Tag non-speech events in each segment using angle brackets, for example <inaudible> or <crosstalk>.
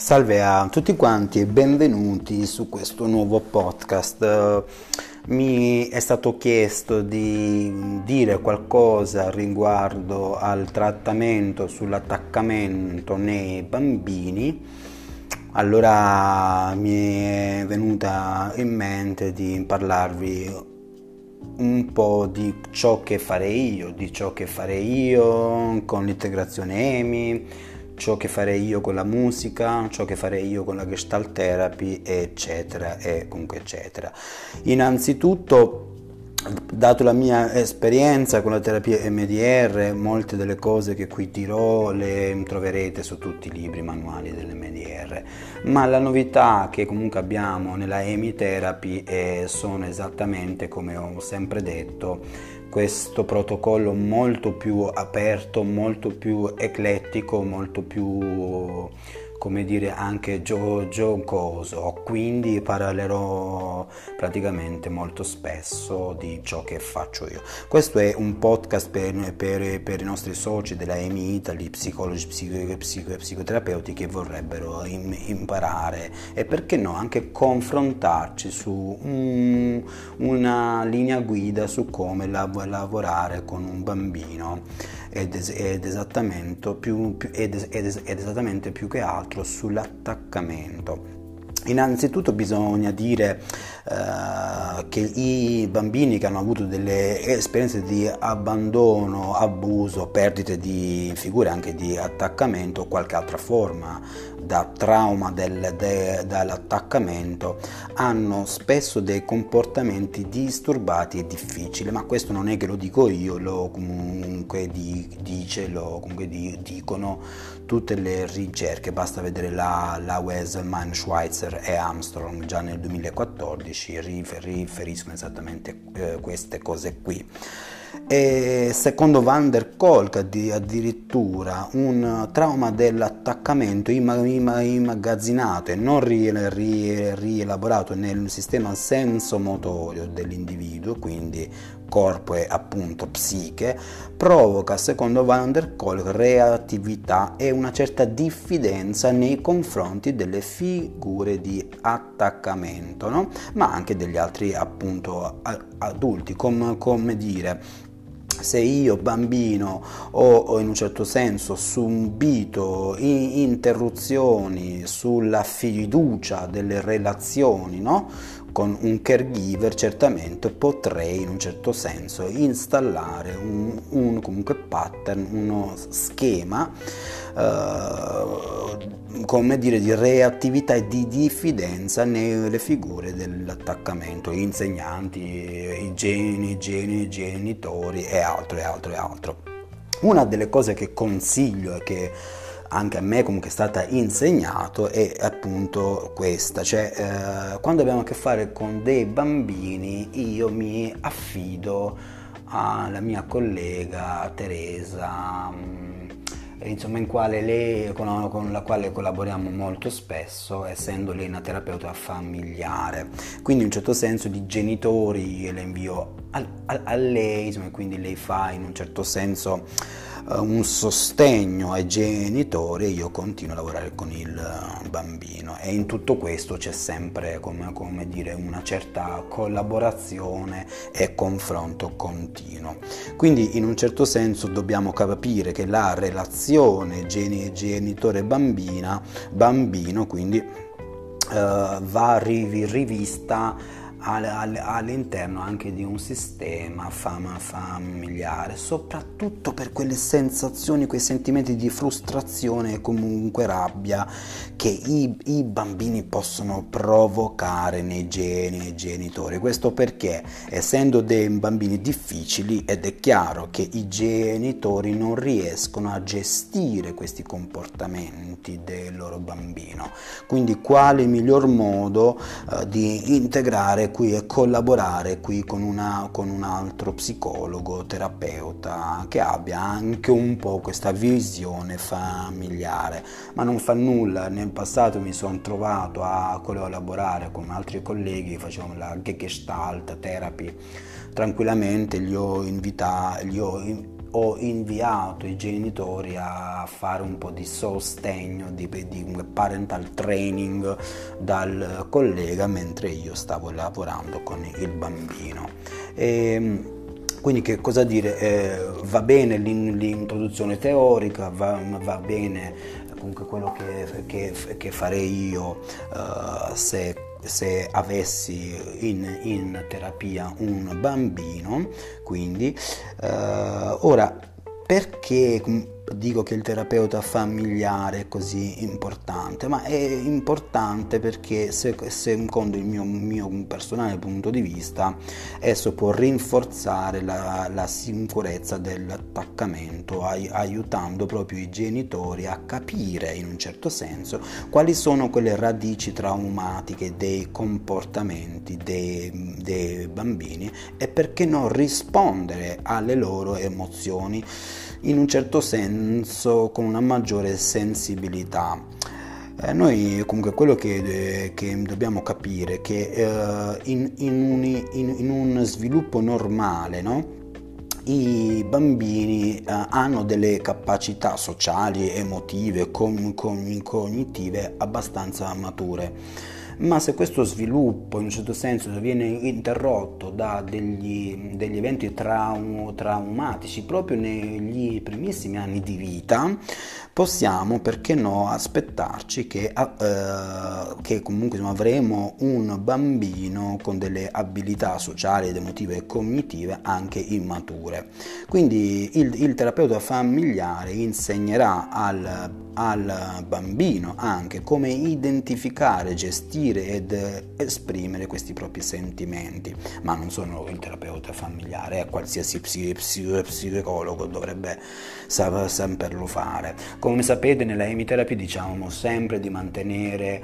Salve a tutti quanti e benvenuti su questo nuovo podcast. Mi è stato chiesto di dire qualcosa riguardo al trattamento sull'attaccamento nei bambini. Allora mi è venuta in mente di parlarvi un po' di ciò che farei io, di ciò che farei io con l'integrazione EMI ciò che farei io con la musica, ciò che farei io con la gestalt therapy, eccetera, e comunque eccetera. Innanzitutto dato la mia esperienza con la terapia MDR, molte delle cose che qui dirò le troverete su tutti i libri manuali dell'MDR, ma la novità che comunque abbiamo nella EMI Therapy è, sono esattamente come ho sempre detto questo protocollo molto più aperto, molto più eclettico, molto più come dire anche gio- giocoso, quindi parlerò praticamente molto spesso di ciò che faccio io. Questo è un podcast per, per, per i nostri soci della EMI Italy, psicologi psico, psico, psicoterapeuti che vorrebbero im, imparare e perché no anche confrontarci su un, una linea guida su come lav- lavorare con un bambino ed, ed, esattamente più, ed, ed, ed esattamente più che altro sull'attaccamento. Innanzitutto bisogna dire eh, che i bambini che hanno avuto delle esperienze di abbandono, abuso, perdite di figure anche di attaccamento o qualche altra forma da trauma del, de, dall'attaccamento hanno spesso dei comportamenti disturbati e difficili, ma questo non è che lo dico io, lo comunque di, dice, lo comunque di, dicono tutte le ricerche, basta vedere la, la Weselman, Schweitzer e Armstrong già nel 2014 riferiscono esattamente eh, queste cose qui. E secondo Van der Kolk addirittura un trauma dell'attaccamento immagazzinato e non rielaborato nel sistema sensomotorio dell'individuo, quindi corpo e appunto psiche, provoca secondo Van der Kolk reattività e una certa diffidenza nei confronti delle figure di attaccamento, no? ma anche degli altri appunto adulti, come, come dire se io bambino ho, in un certo senso subito interruzioni sulla fiducia delle relazioni no? Con un caregiver certamente potrei in un certo senso installare un, un comunque pattern, uno schema eh, come dire di reattività e di diffidenza nelle figure dell'attaccamento, insegnanti, i geni, geni, genitori e altro e altro e altro. Una delle cose che consiglio e che anche a me comunque è stata insegnato è appunto questa, cioè eh, quando abbiamo a che fare con dei bambini io mi affido alla mia collega Teresa mm, insomma in quale lei, con, con, la quale collaboriamo molto spesso essendo lei una terapeuta familiare. Quindi in un certo senso di genitori le invio a, a, a lei insomma, quindi lei fa in un certo senso un sostegno ai genitori e io continuo a lavorare con il eh, bambino. E in tutto questo c'è sempre come, come dire una certa collaborazione e confronto continuo. Quindi in un certo senso dobbiamo capire che la relazione genitore bambina bambino quindi uh, va rivista all'interno anche di un sistema fama familiare, soprattutto per quelle sensazioni, quei sentimenti di frustrazione e comunque rabbia che i, i bambini possono provocare nei geni e genitori. Questo perché, essendo dei bambini difficili, ed è chiaro che i genitori non riescono a gestire questi comportamenti del loro bambino. Quindi quale miglior modo uh, di integrare qui e collaborare qui con, una, con un altro psicologo, terapeuta che abbia anche un po' questa visione familiare, ma non fa nulla, nel passato mi sono trovato a collaborare con altri colleghi, facevamo la Gestalt Therapy, tranquillamente li ho invitati, li ho ho inviato i genitori a fare un po' di sostegno, di, di parental training dal collega mentre io stavo lavorando con il bambino. E, ehm, quindi che cosa dire? Eh, va bene l'introduzione teorica, va, va bene comunque quello che, che, che farei io uh, se, se, avessi in, in, terapia un bambino, quindi uh, ora perché dico che il terapeuta familiare è così importante, ma è importante perché se, secondo il mio, mio, personale punto di vista esso può rinforzare la, la sicurezza dell'attaccamento, ai, aiutando proprio i genitori a capire in un certo senso quali sono quelle radici traumatiche dei comportamenti dei, dei bambini e perché non rispondere alle loro emozioni in un certo senso con una maggiore sensibilità. Eh, noi comunque quello che, eh, che, dobbiamo capire è che eh, in, in, un, in, in, un, sviluppo normale, no? i bambini eh, hanno delle capacità sociali, emotive, con, con, cognitive abbastanza mature ma se questo sviluppo in un certo senso viene interrotto da degli, degli eventi traum, traumatici proprio negli primissimi anni di vita, possiamo, perché no, aspettarci che, eh, che comunque insomma, avremo un bambino con delle abilità sociali ed emotive e cognitive anche immature. Quindi il, il terapeuta familiare insegnerà al, al bambino anche come identificare, gestire ed esprimere questi propri sentimenti, ma non sono il terapeuta familiare, qualsiasi psicologo dovrebbe saperlo fare. Come sapete nella emiterapia diciamo sempre di mantenere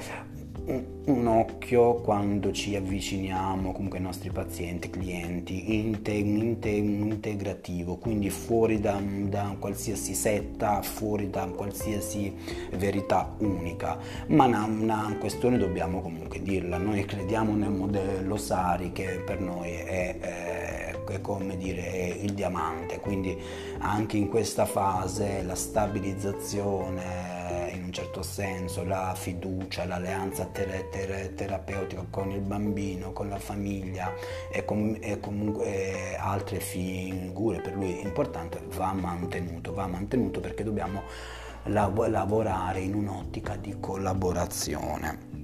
un occhio quando ci avviciniamo comunque ai nostri pazienti, clienti, inte, inte, integrativo, quindi fuori da, da, qualsiasi setta, fuori da qualsiasi verità unica, ma una, una, questione dobbiamo comunque dirla, noi crediamo nel modello Sari che per noi è, è, è come dire il diamante, quindi anche in questa fase la stabilizzazione in un certo senso, la fiducia, l'alleanza ter- ter- terapeutica con il bambino, con la famiglia e, com- e comunque altre figure per lui importanti va mantenuto, va mantenuto perché dobbiamo lav- lavorare in un'ottica di collaborazione.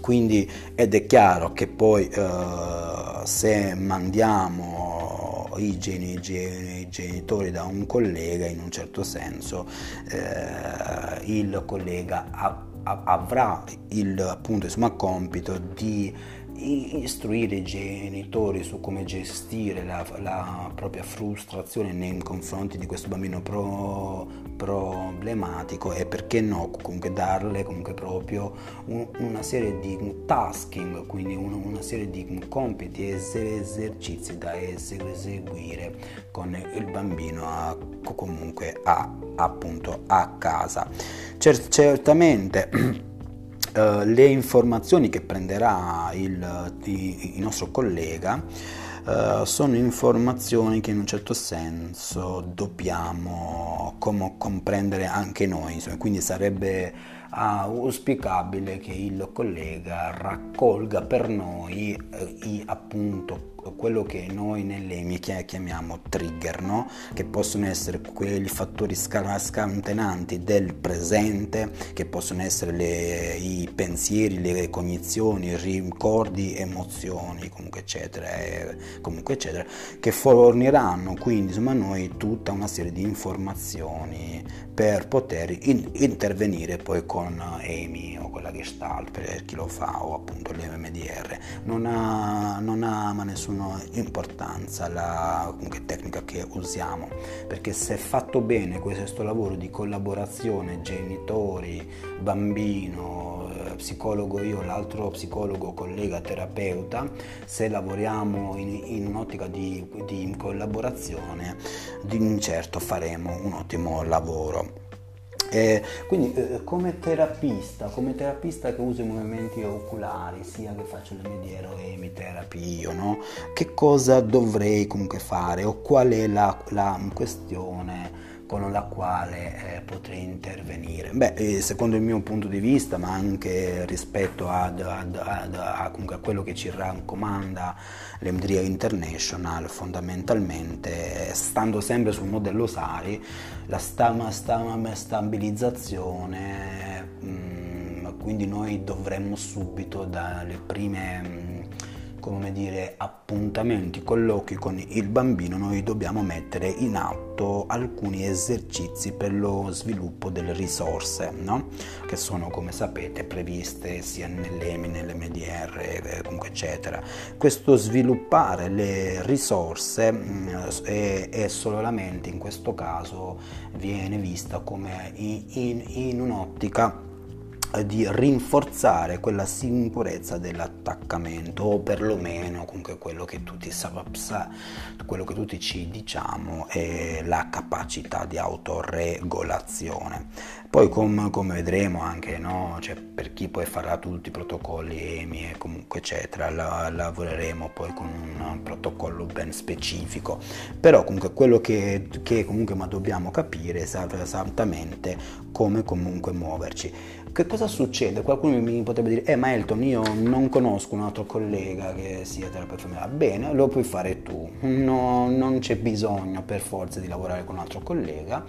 Quindi ed è chiaro che poi eh, se mandiamo i, geni, i, genitori da un collega, in un certo senso eh, il collega avrà il appunto insomma, compito di istruire i genitori su come gestire la, la, propria frustrazione nei confronti di questo bambino pro, problematico e perché no comunque darle comunque proprio un, una serie di tasking quindi un, una serie di compiti e esercizi da eseguire con il bambino a, comunque a, appunto a casa. Cer- certamente <clears throat> Uh, le informazioni che prenderà il, il nostro collega uh, sono informazioni che in un certo senso dobbiamo com- comprendere anche noi, insomma, quindi sarebbe uh, auspicabile che il collega raccolga per noi i, appunto quello che noi nell'EMI chiamiamo trigger, no? che possono essere quei fattori scatenanti del presente, che possono essere le, i pensieri, le cognizioni, i ricordi, emozioni, comunque eccetera, comunque eccetera, che forniranno quindi insomma, a noi tutta una serie di informazioni per poter in, intervenire poi con EMI o con la Gestalt per chi lo fa o appunto l'MDR. Non ha, non ha ma nessun nessuna importanza la tecnica che usiamo, perché se fatto bene questo lavoro di collaborazione genitori, bambino, eh, psicologo io, l'altro psicologo, collega, terapeuta, se lavoriamo in, in un'ottica di, di collaborazione, di certo faremo un ottimo lavoro. Eh, quindi eh, come terapista, come terapista che uso i movimenti oculari, sia che faccio le mediero e mi terapi io, no? che cosa dovrei comunque fare o qual è la, la questione con la quale eh, potrei intervenire? Beh, eh, secondo il mio punto di vista, ma anche rispetto ad, ad, ad, a, a, quello che ci raccomanda l'Emdria International, fondamentalmente, stando sempre sul modello Sari, la stam, stam, stabilizzazione, mh, mm, quindi noi dovremmo subito dalle prime... Come dire, appuntamenti, colloqui con il bambino, noi dobbiamo mettere in atto alcuni esercizi per lo sviluppo delle risorse, no? che sono, come sapete, previste sia nell'EMI, nelle MDR, eh, comunque eccetera. Questo sviluppare le risorse mm, è, è solamente in questo caso viene vista come in, in, in un'ottica di rinforzare quella sicurezza dell'attaccamento o perlomeno comunque quello che tutti, quello che tutti ci diciamo è la capacità di autoregolazione poi com, come vedremo anche no? cioè, per chi poi farà tutti i protocolli EMI e comunque eccetera la, lavoreremo poi con un protocollo ben specifico però comunque quello che, che comunque ma dobbiamo capire è esattamente come comunque muoverci che cosa succede? Qualcuno mi potrebbe dire, eh ma Elton, io non conosco un altro collega che sia terapeuta familiare. Bene, lo puoi fare tu, no, non c'è bisogno per forza di lavorare con un altro collega,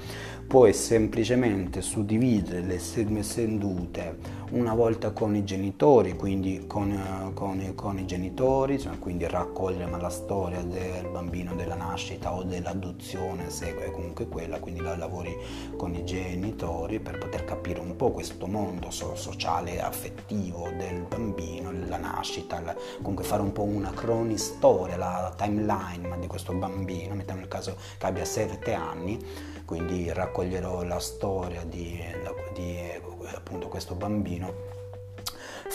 puoi semplicemente suddividere le sedute una volta con i genitori, quindi con, con, con i genitori, cioè quindi raccogliere la storia del bambino della nascita o dell'adozione, se è comunque quella, quindi la lavori con i genitori per poter capire un po' questo mondo sociale e affettivo del bambino, la nascita, la, comunque fare un po' una cronistoria, la timeline di questo bambino, mettiamo il caso che abbia 7 anni, quindi raccoglierò la storia di, di appunto questo bambino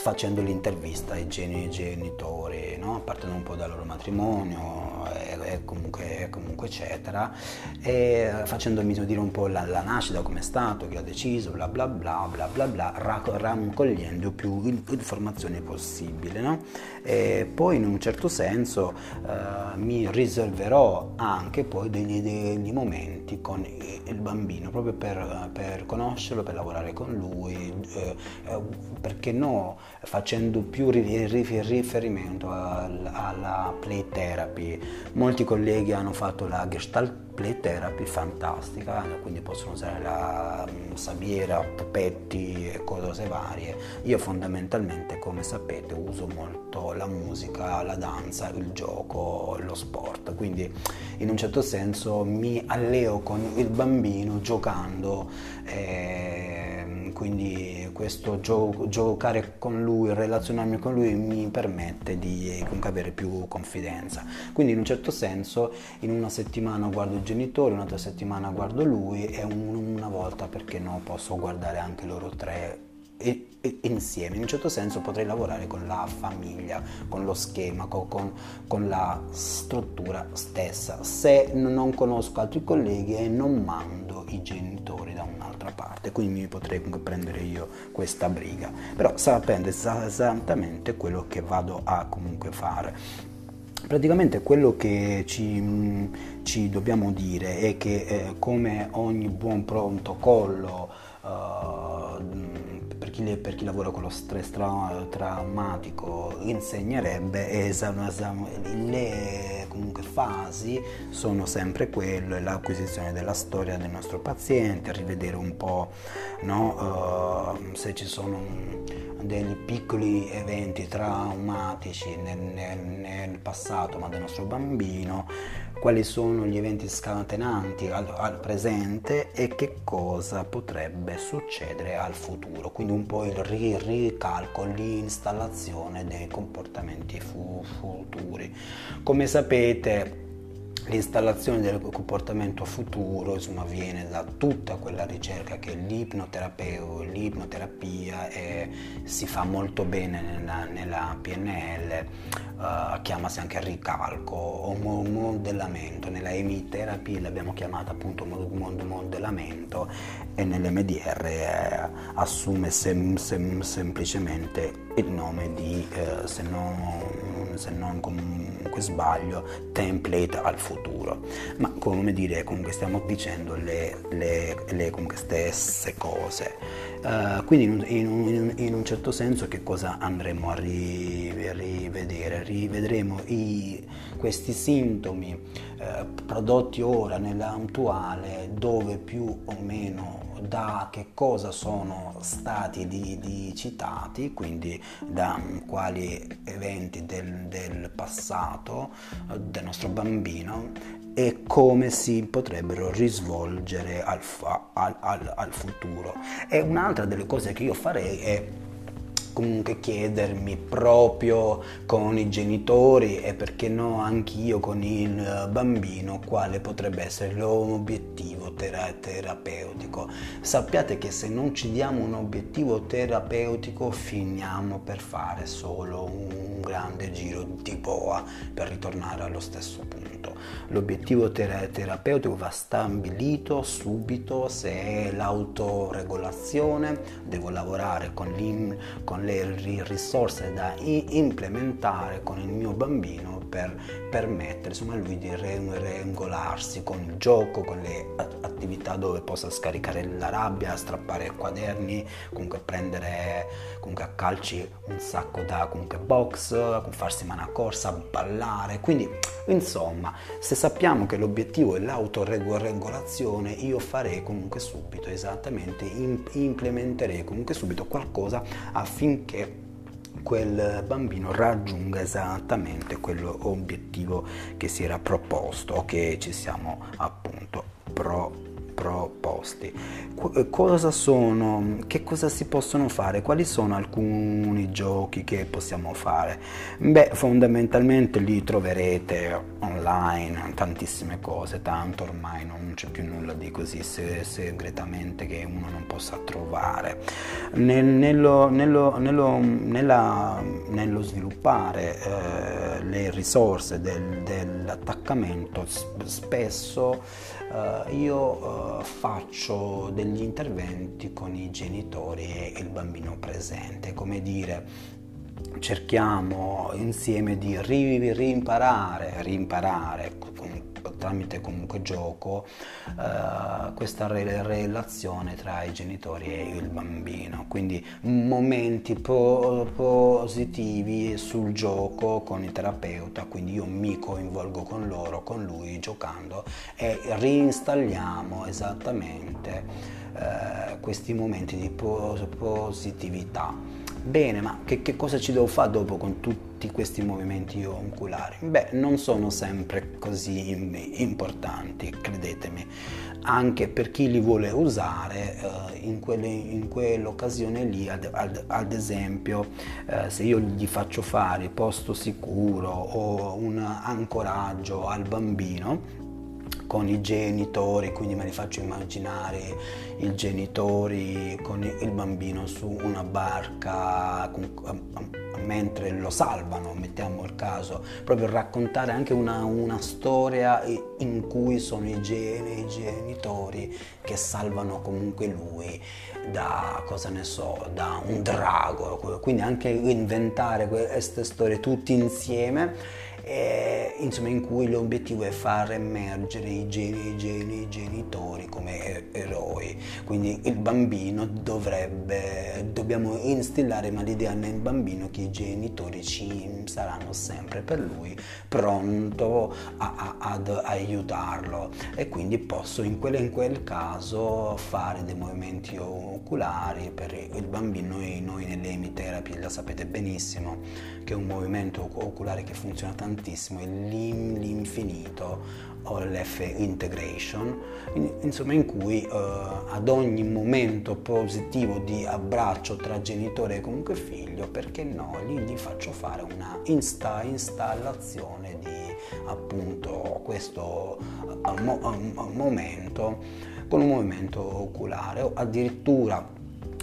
facendo l'intervista ai genitori, no? partendo un po' dal loro matrimonio e, e, comunque, comunque, eccetera, e facendomi dire un po' la, la nascita, come è stato, che ha deciso, bla bla bla bla bla bla, raccogliendo più informazioni possibile. No? E poi in un certo senso eh, mi riserverò anche poi degli, degli, momenti con il bambino, proprio per, per conoscerlo, per lavorare con lui, eh, eh, perché no, facendo più riferimento alla play therapy. Molti colleghi hanno fatto la Gestalt play therapy fantastica, quindi possono usare la mm, sabiera, pupetti e cose varie. Io fondamentalmente, come sapete, uso molto la musica, la danza, il gioco, lo sport, quindi in un certo senso mi alleo con il bambino giocando. Eh, quindi questo gio- giocare con lui, relazionarmi con lui mi permette di comunque avere più confidenza. Quindi in un certo senso in una settimana guardo i genitori, un'altra settimana guardo lui e un- una volta perché no posso guardare anche loro tre e, e, insieme. In un certo senso potrei lavorare con la famiglia, con lo schema, con, con, la struttura stessa. Se non conosco altri colleghi e non mando i genitori da un un'altra parte, quindi mi potrei prendere io questa briga, però sapendo esattamente quello che vado a comunque fare. Praticamente quello che ci, ci dobbiamo dire è che eh, come ogni buon protocollo per chi, per chi, lavora con lo stress tra, traumatico insegnerebbe le comunque fasi sono sempre quelle, l'acquisizione della storia del nostro paziente, rivedere un po' no, uh, se ci sono degli piccoli eventi traumatici nel, nel, nel passato ma del nostro bambino quali sono gli eventi scatenanti al, al, presente e che cosa potrebbe succedere al futuro. Quindi un po' il ricalcolo, l'installazione dei comportamenti fu- futuri. Come sapete L'installazione del comportamento futuro insomma, viene da tutta quella ricerca che l'ipnoterapia e si fa molto bene nella, nella PNL uh, chiamasi anche ricalco o modellamento, nella emitherapy l'abbiamo chiamata appunto modellamento e nell'MDR eh, assume sem- sem- semplicemente il nome di, eh, se, non, se non comunque sbaglio, template al futuro. Ma come dire, comunque stiamo dicendo le, le, le stesse cose. Uh, quindi in un, in, in un, certo senso che cosa andremo a ri, rivedere? Rivedremo i, questi sintomi eh, prodotti ora nell'attuale dove più o meno da che cosa sono stati di, di citati, quindi da quali eventi del, del passato eh, del nostro bambino e come si potrebbero risvolgere al, fa, al, al, al futuro. E un'altra delle cose che io farei è comunque chiedermi proprio con i genitori e perché no anch'io con il bambino quale potrebbe essere l'obiettivo tera- terapeutico. Sappiate che se non ci diamo un obiettivo terapeutico finiamo per fare solo un grande giro di boa per ritornare allo stesso punto. L'obiettivo ter- terapeutico va stabilito subito se è l'autoregolazione, devo lavorare con, con le risorse da implementare con il mio bambino per permettere insomma, a lui di regolarsi con il gioco, con le attività dove possa scaricare la rabbia, strappare quaderni, comunque prendere comunque a calci un sacco da comunque box, farsi mana corsa, ballare. Quindi insomma, se sappiamo che l'obiettivo è l'autoregolazione, io farei comunque subito esattamente, implementerei comunque subito qualcosa affinché quel bambino raggiunga esattamente quell'obiettivo che si era proposto o che ci siamo appunto proposti proposti. Eh, cosa sono, che cosa si possono fare? Quali sono alcuni giochi che possiamo fare? Beh, fondamentalmente li troverete online, tantissime cose, tanto ormai non c'è più nulla di così segretamente che uno non possa trovare. Nel, nello, nello, nello, nella, nello, sviluppare eh, le risorse del, dell'attaccamento spesso eh, io eh, faccio degli interventi con i genitori e il bambino presente, come dire cerchiamo insieme di rimparare, rimparare tramite comunque gioco uh, questa re- relazione tra i genitori e il bambino. Quindi momenti po- positivi sul gioco con il terapeuta quindi io mi coinvolgo con loro con lui giocando e reinstalliamo esattamente uh, questi momenti di po- positività Bene, ma che, che, cosa ci devo fare dopo con tutti questi movimenti oculari? Beh, non sono sempre così importanti, credetemi, anche per chi li vuole usare eh, in, quelle, in, quell'occasione lì, ad, ad, ad esempio, eh, se io gli faccio fare posto sicuro o un ancoraggio al bambino, con i genitori, quindi me li faccio immaginare i genitori con il bambino su una barca mentre lo salvano, mettiamo il caso, proprio raccontare anche una, una storia in cui sono i, geni, i genitori che salvano comunque lui da, cosa ne so, da un drago, quindi anche inventare queste storie tutti insieme eh, insomma, in cui l'obiettivo è far emergere i, geni, i, geni, i genitori come eroi. Quindi il bambino dovrebbe, dobbiamo instillare ma l'idea nel bambino che i genitori ci saranno sempre per lui, pronto a, a, ad aiutarlo e quindi posso in quel, in quel caso fare dei movimenti oculari per il bambino. Noi, noi nell'emiterapia la sapete benissimo che è un movimento oculare che funziona tantissimo tantissimo, l'infinito o l'F integration, insomma in cui eh, ad ogni momento positivo di abbraccio tra genitore e comunque figlio, perché no, gli, gli faccio fare una insta, installazione di appunto questo uh, mo, uh, momento con un movimento oculare. O addirittura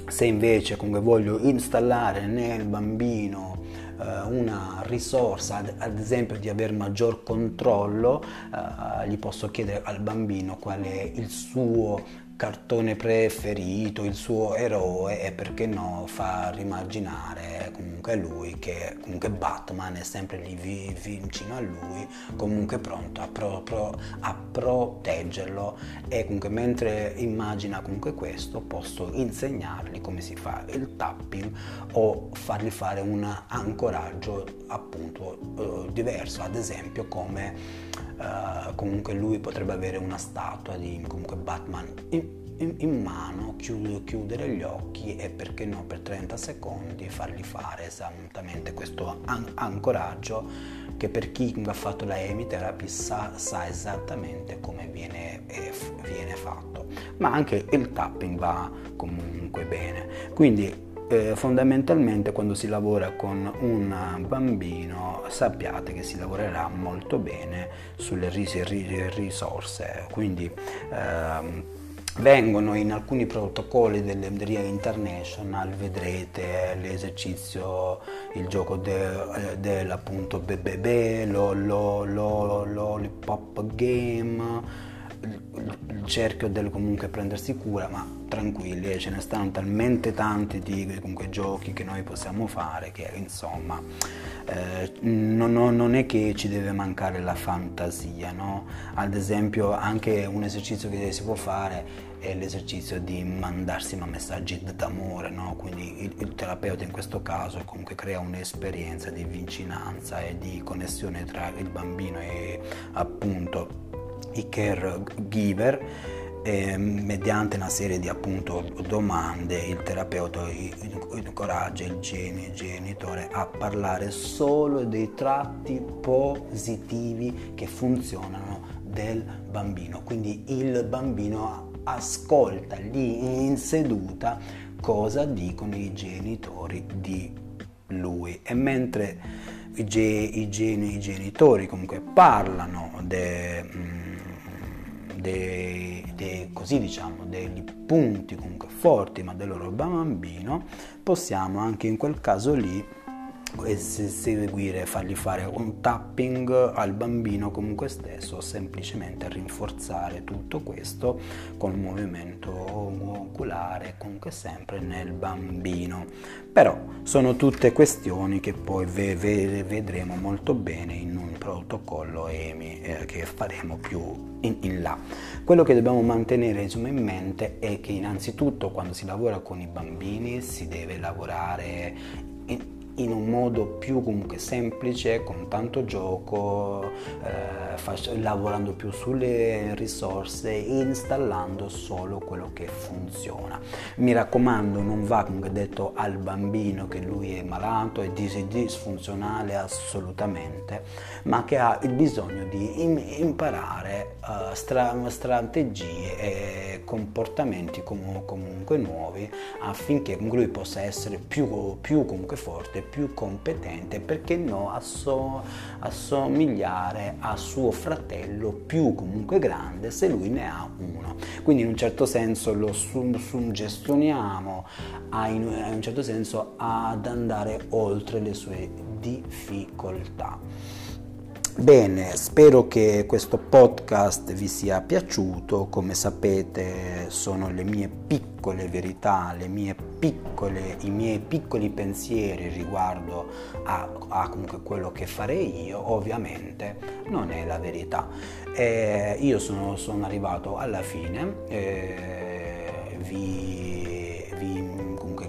se invece comunque voglio installare nel bambino eh, una risorsa, ad, ad, esempio di avere maggior controllo, eh, gli posso chiedere al bambino qual è il suo cartone preferito, il suo eroe e perché no far immaginare comunque lui che comunque Batman è sempre lì vicino a lui, comunque pronto a, pro, pro, a proteggerlo. E comunque mentre immagina comunque questo posso insegnargli come si fa il tapping o fargli fare un ancoraggio appunto eh, diverso, ad esempio come Uh, comunque lui potrebbe avere una statua di comunque Batman in, in, in mano, chiud, chiudere gli occhi e perché no per 30 secondi fargli fare esattamente questo an- ancoraggio che per chi ha fatto la emitherapy sa, sa esattamente come viene, eh, viene fatto. Ma anche il tapping va comunque bene. Quindi eh, fondamentalmente quando si lavora con un bambino sappiate che si lavorerà molto bene sulle ris- risorse. Quindi ehm, vengono in alcuni protocolli dell'Emderia International vedrete l'esercizio il gioco de, dell'appunto BBB lo, lo, lo, lollipop game il cerchio del comunque prendersi cura, ma tranquilli, ce ne stanno talmente tanti di comunque, giochi che noi possiamo fare che insomma eh, non, non, è che ci deve mancare la fantasia, no? Ad esempio anche un esercizio che si può fare è l'esercizio di mandarsi messaggi d'amore, no? quindi il, il, terapeuta in questo caso comunque crea un'esperienza di vicinanza e di connessione tra il bambino e appunto i caregiver eh, mediante una serie di appunto domande il terapeuta incoraggia il genitore a parlare solo dei tratti positivi che funzionano del bambino. Quindi il bambino ascolta lì in seduta cosa dicono i genitori di lui. E mentre i, i, i genitori comunque parlano de, mm, dei, dei, così diciamo, dei punti comunque forti ma del loro bambino, possiamo anche in quel caso lì seguire, fargli fare un tapping al bambino comunque stesso, semplicemente rinforzare tutto questo con un movimento oculare, comunque sempre nel bambino. Però sono tutte questioni che poi vedremo molto bene in un protocollo EMI eh, che faremo più in, in, là. Quello che dobbiamo mantenere insomma, in mente è che innanzitutto quando si lavora con i bambini si deve lavorare in, in un modo più comunque semplice, con tanto gioco, eh, fac- lavorando più sulle risorse, installando solo quello che funziona. Mi raccomando, non va comunque detto al bambino che lui è malato dis- disfunzionale assolutamente, ma che ha il bisogno di im- imparare uh, stra- strategie e comportamenti com- comunque nuovi affinché lui possa essere più, più comunque forte più competente, perché no asso- assomigliare a suo fratello più comunque grande se lui ne ha uno. Quindi in un certo senso lo suggestioniamo a, in, in un certo senso ad andare oltre le sue difficoltà. Bene, spero che questo podcast vi sia piaciuto, come sapete sono le mie piccole verità, le mie piccole, i miei piccoli pensieri riguardo a, a quello che farei io, ovviamente non è la verità. Eh, io sono, sono, arrivato alla fine, eh, vi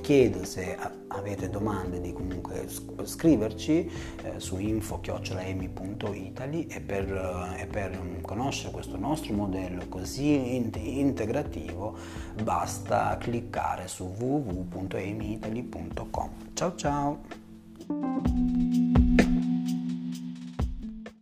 chiedo se avete domande di comunque scriverci eh, su info-emi.italy e per, eh, e per conoscere questo nostro modello così integrativo basta cliccare su www.emiitaly.com. Ciao ciao!